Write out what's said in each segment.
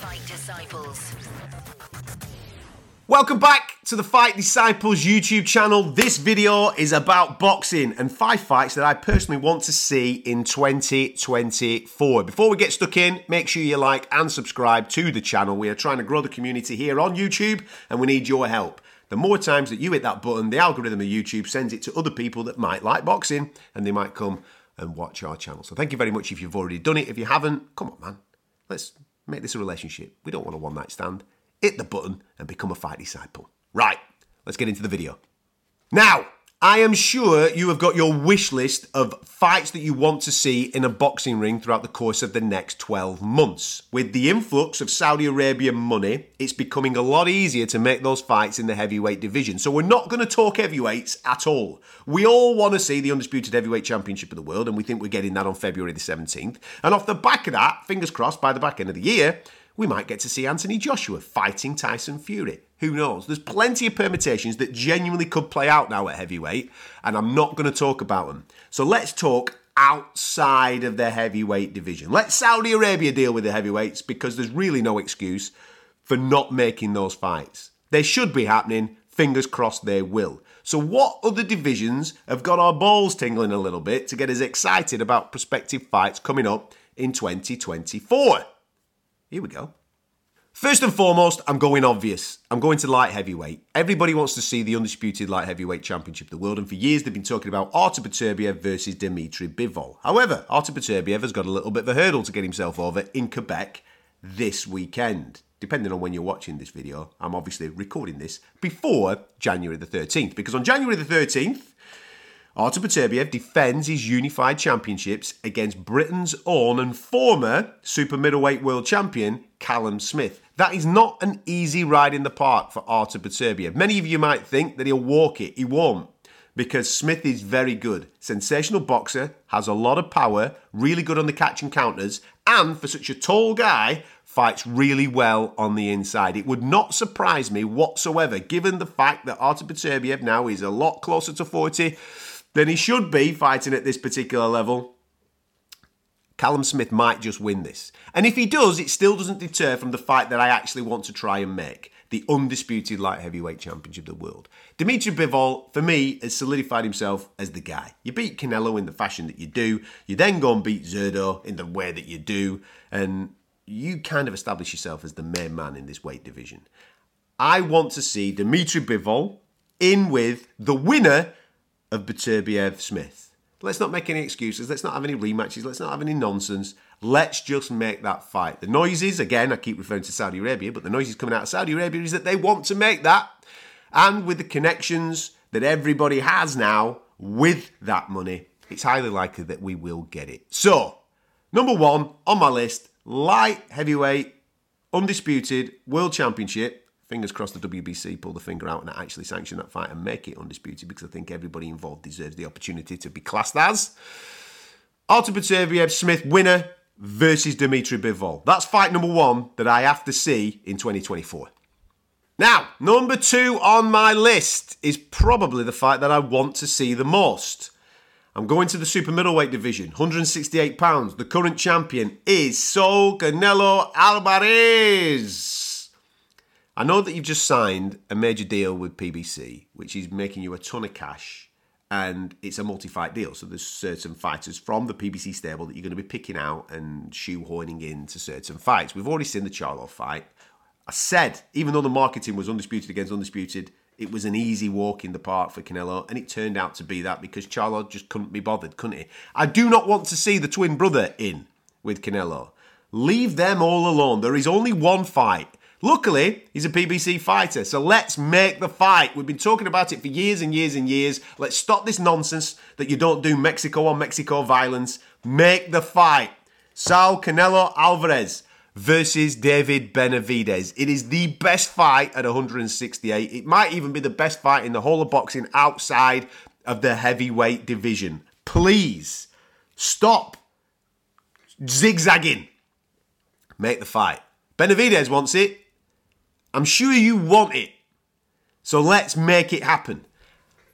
Fight Disciples. Welcome back to the Fight Disciples YouTube channel. This video is about boxing and five fights that I personally want to see in 2024. Before we get stuck in, make sure you like and subscribe to the channel. We are trying to grow the community here on YouTube and we need your help. The more times that you hit that button, the algorithm of YouTube sends it to other people that might like boxing and they might come and watch our channel. So thank you very much if you've already done it. If you haven't, come on, man. Let's make this a relationship. We don't want a one night stand. Hit the button and become a fight disciple. Right, let's get into the video. Now, I am sure you have got your wish list of fights that you want to see in a boxing ring throughout the course of the next 12 months. With the influx of Saudi Arabian money, it's becoming a lot easier to make those fights in the heavyweight division. So we're not going to talk heavyweights at all. We all want to see the Undisputed Heavyweight Championship of the World, and we think we're getting that on February the 17th. And off the back of that, fingers crossed, by the back end of the year, we might get to see Anthony Joshua fighting Tyson Fury. Who knows? There's plenty of permutations that genuinely could play out now at heavyweight, and I'm not going to talk about them. So let's talk outside of the heavyweight division. Let Saudi Arabia deal with the heavyweights because there's really no excuse for not making those fights. They should be happening. Fingers crossed they will. So, what other divisions have got our balls tingling a little bit to get us excited about prospective fights coming up in 2024? Here we go. First and foremost, I'm going obvious. I'm going to light heavyweight. Everybody wants to see the undisputed light heavyweight championship of the world, and for years they've been talking about Artur Beterbiev versus Dmitry Bivol. However, Artur Beterbiev has got a little bit of a hurdle to get himself over in Quebec this weekend. Depending on when you're watching this video, I'm obviously recording this before January the 13th, because on January the 13th, Artur Beterbiev defends his unified championships against Britain's own and former super middleweight world champion Callum Smith. That is not an easy ride in the park for Artur Beterbiev. Many of you might think that he'll walk it. He won't. Because Smith is very good. Sensational boxer, has a lot of power, really good on the catch and counters, and for such a tall guy, fights really well on the inside. It would not surprise me whatsoever, given the fact that Artur Beterbiev now is a lot closer to 40 than he should be fighting at this particular level. Callum Smith might just win this. And if he does, it still doesn't deter from the fight that I actually want to try and make the undisputed light heavyweight championship of the world. Dimitri Bivol, for me, has solidified himself as the guy. You beat Canelo in the fashion that you do, you then go and beat Zurdo in the way that you do, and you kind of establish yourself as the main man in this weight division. I want to see Dimitri Bivol in with the winner of Beterbiev Smith. Let's not make any excuses. Let's not have any rematches. Let's not have any nonsense. Let's just make that fight. The noises, again, I keep referring to Saudi Arabia, but the noises coming out of Saudi Arabia is that they want to make that. And with the connections that everybody has now with that money, it's highly likely that we will get it. So, number one on my list light heavyweight, undisputed world championship fingers crossed the WBC pull the finger out and actually sanction that fight and make it undisputed because I think everybody involved deserves the opportunity to be classed as. Artur Beterbiev Smith winner versus Dimitri Bivol. That's fight number one that I have to see in 2024. Now, number two on my list is probably the fight that I want to see the most. I'm going to the super middleweight division, 168 pounds. The current champion is Saul Canelo Alvarez. I know that you've just signed a major deal with PBC, which is making you a ton of cash, and it's a multi-fight deal. So there's certain fighters from the PBC stable that you're going to be picking out and shoehorning into certain fights. We've already seen the Charlo fight. I said, even though the marketing was undisputed against undisputed, it was an easy walk in the park for Canelo, and it turned out to be that because Charlo just couldn't be bothered, couldn't he? I do not want to see the twin brother in with Canelo. Leave them all alone. There is only one fight Luckily, he's a PBC fighter, so let's make the fight. We've been talking about it for years and years and years. Let's stop this nonsense that you don't do Mexico on Mexico violence. Make the fight. Saul Canelo Alvarez versus David Benavidez. It is the best fight at 168. It might even be the best fight in the whole of boxing outside of the heavyweight division. Please stop zigzagging. Make the fight. Benavidez wants it. I'm sure you want it. So let's make it happen.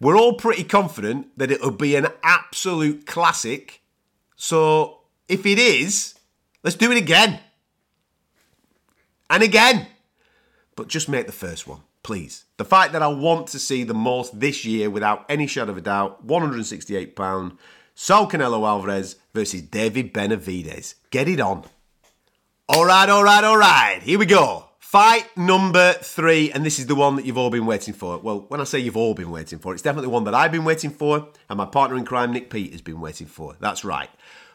We're all pretty confident that it'll be an absolute classic. So if it is, let's do it again. And again. But just make the first one, please. The fight that I want to see the most this year, without any shadow of a doubt, £168. Saul Canelo Alvarez versus David Benavidez. Get it on. All right, all right, all right. Here we go. Fight number three, and this is the one that you've all been waiting for. Well, when I say you've all been waiting for, it's definitely one that I've been waiting for, and my partner in crime, Nick Peet, has been waiting for. That's right.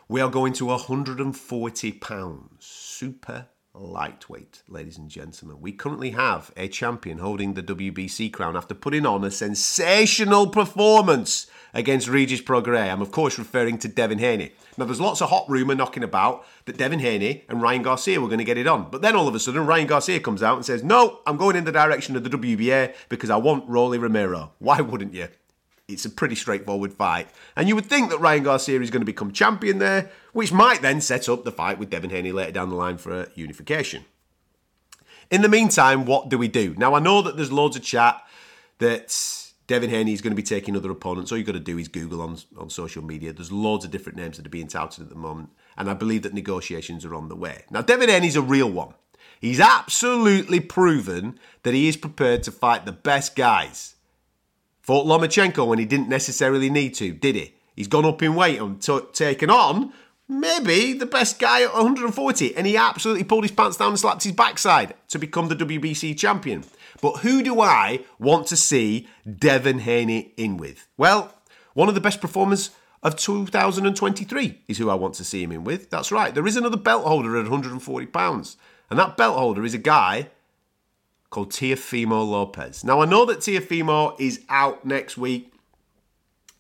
We are going to 140 pounds. Super lightweight, ladies and gentlemen. We currently have a champion holding the WBC crown after putting on a sensational performance against Regis Prograis. I'm, of course, referring to Devin Haney. Now, there's lots of hot rumour knocking about that Devin Haney and Ryan Garcia were going to get it on. But then all of a sudden, Ryan Garcia comes out and says, No, I'm going in the direction of the WBA because I want Rolly Romero. Why wouldn't you? It's a pretty straightforward fight. And you would think that Ryan Garcia is going to become champion there, which might then set up the fight with Devin Haney later down the line for unification. In the meantime, what do we do? Now, I know that there's loads of chat that Devin Haney is going to be taking other opponents. All you've got to do is Google on, on social media. There's loads of different names that are being touted at the moment, and I believe that negotiations are on the way. Now, Devin Haney's a real one. He's absolutely proven that he is prepared to fight the best guys. Fought Lomachenko when he didn't necessarily need to, did he? He's gone up in weight and t- taken on maybe the best guy at 140, and he absolutely pulled his pants down and slapped his backside to become the WBC champion. But who do I want to see Devin Haney in with? Well, one of the best performers of 2023 is who I want to see him in with. That's right. There is another belt holder at 140 pounds, and that belt holder is a guy called Teofimo Lopez. Now, I know that Teofimo is out next week.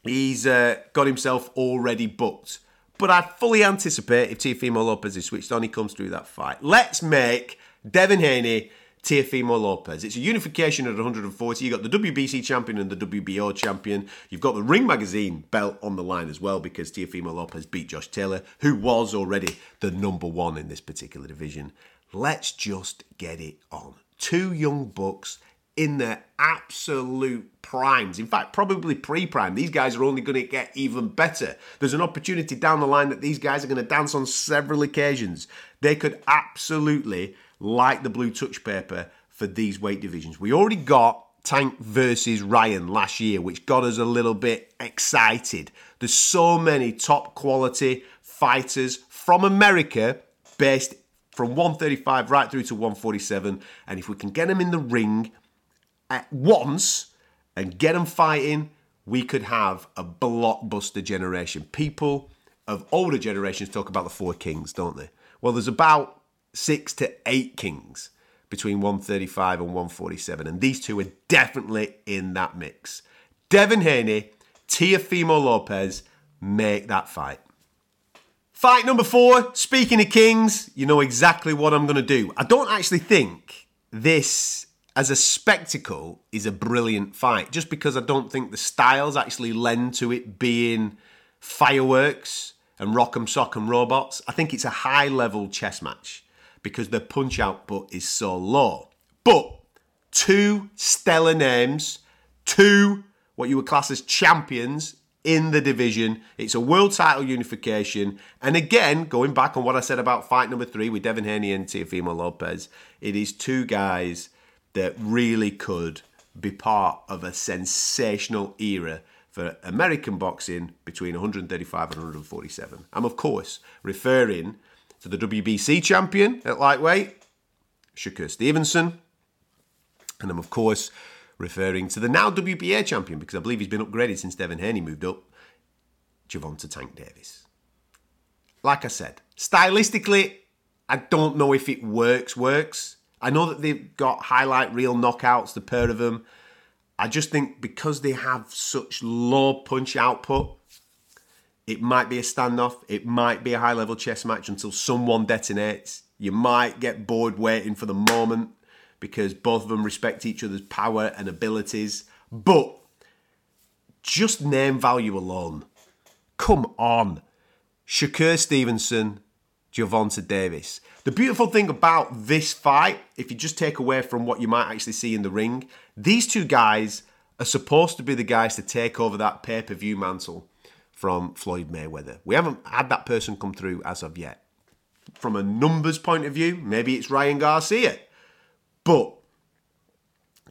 He's uh, got himself already booked. But I fully anticipate if Teofimo Lopez is switched on, he comes through that fight. Let's make Devin Haney Teofimo Lopez. It's a unification at 140. You've got the WBC champion and the WBO champion. You've got the Ring Magazine belt on the line as well because Teofimo Lopez beat Josh Taylor, who was already the number one in this particular division. Let's just get it on two young bucks in their absolute primes. In fact, probably pre prime. These guys are only going to get even better. There's an opportunity down the line that these guys are going to dance on several occasions. They could absolutely light the blue touch paper for these weight divisions. We already got Tank versus Ryan last year, which got us a little bit excited. There's so many top quality fighters from America based from 135 right through to 147. And if we can get them in the ring at once and get them fighting, we could have a blockbuster generation. People of older generations talk about the four kings, don't they? Well, there's about six to eight kings between 135 and 147, and these two are definitely in that mix. Devin Haney, Teofimo Lopez make that fight. Fight number four, speaking of kings, you know exactly what I'm going to do. I don't actually think this, as a spectacle, is a brilliant fight, just because I don't think the styles actually lend to it being fireworks and rock'em sock'em robots. I think it's a high level chess match because the punch output is so low. But two stellar names, two what you would class as champions in the division. It's a world title unification. And again, going back on what I said about fight number three with Devin Haney and Teofimo Lopez, it is two guys that really could be part of a sensational era for American boxing between 135 and 147. I'm, of course, referring to the WBC champion at lightweight, Shakur Stevenson. And I'm, of course, referring to the now WBA champion, because I believe he's been upgraded since Devin Haney moved up, Gervonta Tank Davis. Like I said, stylistically, I don't know if it works, works. I know that they've got highlight reel knockouts, the pair of them. I just think because they have such low punch output, It might be a standoff. It might be a high level chess match until someone detonates. You might get bored waiting for the moment because both of them respect each other's power and abilities. But just name value alone. Come on. Shakur Stevenson, Gervonta Davis. The beautiful thing about this fight, if you just take away from what you might actually see in the ring, these two guys are supposed to be the guys to take over that pay per view mantle from Floyd Mayweather. We haven't had that person come through as of yet. From a numbers point of view, maybe it's Ryan Garcia. But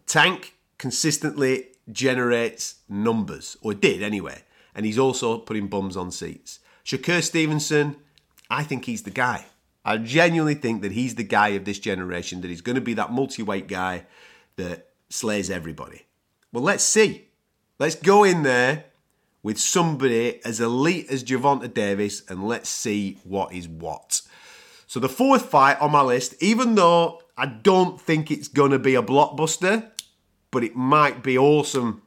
Tank consistently generates numbers, or did anyway, and he's also putting bums on seats. Shakur Stevenson, I think he's the guy. I genuinely think that he's the guy of this generation, that he's going to be that multi weight guy that slays everybody. Well, let's see. Let's go in there with somebody as elite as Gervonta Davis and let's see what is what. So, the fourth fight on my list, even though I don't think it's to be a blockbuster, but it might be awesome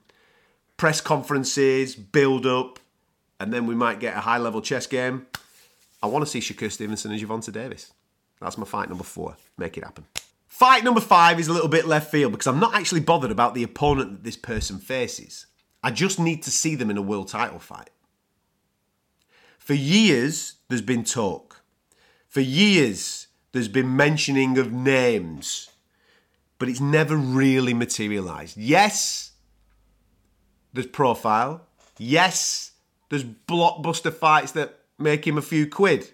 press conferences, build up, and then we might get a high level chess game. I want to see Shakur Stevenson and Gervonta Davis. That's my fight number four. Make it happen. Fight number five is a little bit left field because I'm not actually bothered about the opponent that this person faces. I just need to see them in a world title fight. For years, there's been talk. For years, there's been mentioning of names, but it's never really materialized. Yes, there's profile. Yes, there's blockbuster fights that make him a few quid.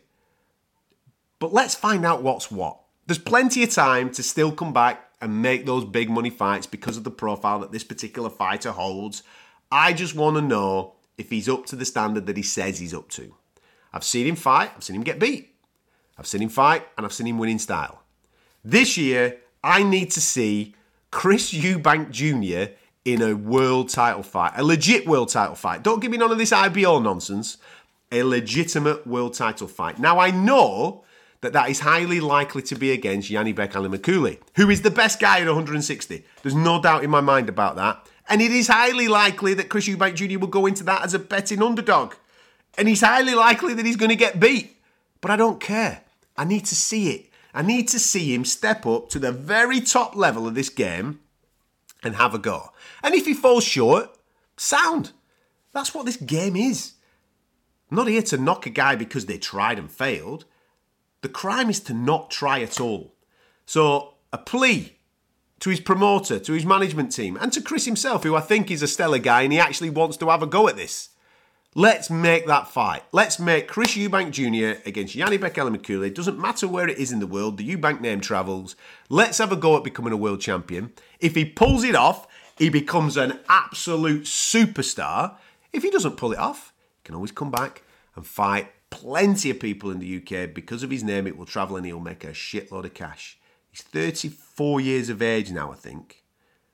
But let's find out what's what. There's plenty of time to still come back and make those big money fights because of the profile that this particular fighter holds. I just want to know if he's up to the standard that he says he's up to. I've seen him fight, I've seen him get beat. I've seen him fight, and I've seen him win in style. This year, I need to see Chris Eubank Jr. in a world title fight, a legit world title fight. Don't give me none of this IBO nonsense. A legitimate world title fight. Now, I know that that is highly likely to be against Janibek Alimkhanuly, who is the best guy at 160. There's no doubt in my mind about that. And it is highly likely that Chris Eubank Jr. will go into that as a betting underdog. And he's highly likely that he's going to get beat. But I don't care. I need to see it. I need to see him step up to the very top level of this game and have a go. And if he falls short, sound. That's what this game is. I'm not here to knock a guy because they tried and failed. The crime is to not try at all. So, a plea to his promoter, to his management team, and to Chris himself, who I think is a stellar guy and he actually wants to have a go at this. Let's make that fight. Let's make Chris Eubank Jr. against Janibek Alimkhanuly. It doesn't matter where it is in the world, the Eubank name travels. Let's have a go at becoming a world champion. If he pulls it off, he becomes an absolute superstar. If he doesn't pull it off, he can always come back and fight plenty of people in the UK. Because of his name, it will travel and he'll make a shitload of cash. He's 34 years of age now, I think.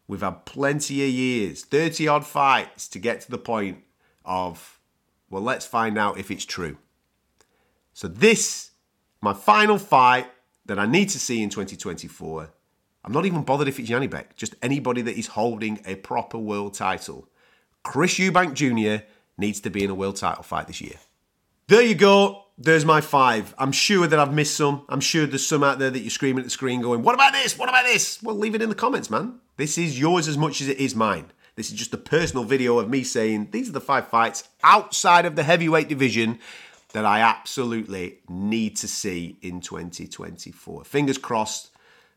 We've had plenty of years, 30 odd fights to get to the point of, well, let's find out if it's true. So, this, my final fight that I need to see in 2024. I'm not even bothered if it's Janibek, just anybody that is holding a proper world title. Chris Eubank Jr. needs to be in a world title fight this year. There you go. There's my five. I'm sure that I've missed some. I'm sure there's some out there that you're screaming at the screen going, What about this? What about this? Well, leave it in the comments, man. This is yours as much as it is mine. This is just a personal video of me saying these are the five fights outside of the heavyweight division that I absolutely need to see in 2024. Fingers crossed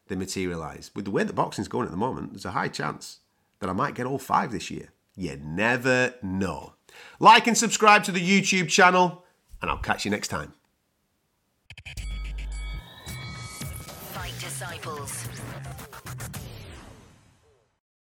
they materialise. With the way the boxing's going at the moment, there's a high chance that I might get all five this year. You never know. Like and subscribe to the YouTube channel and I'll catch you next time. Fight Disciples.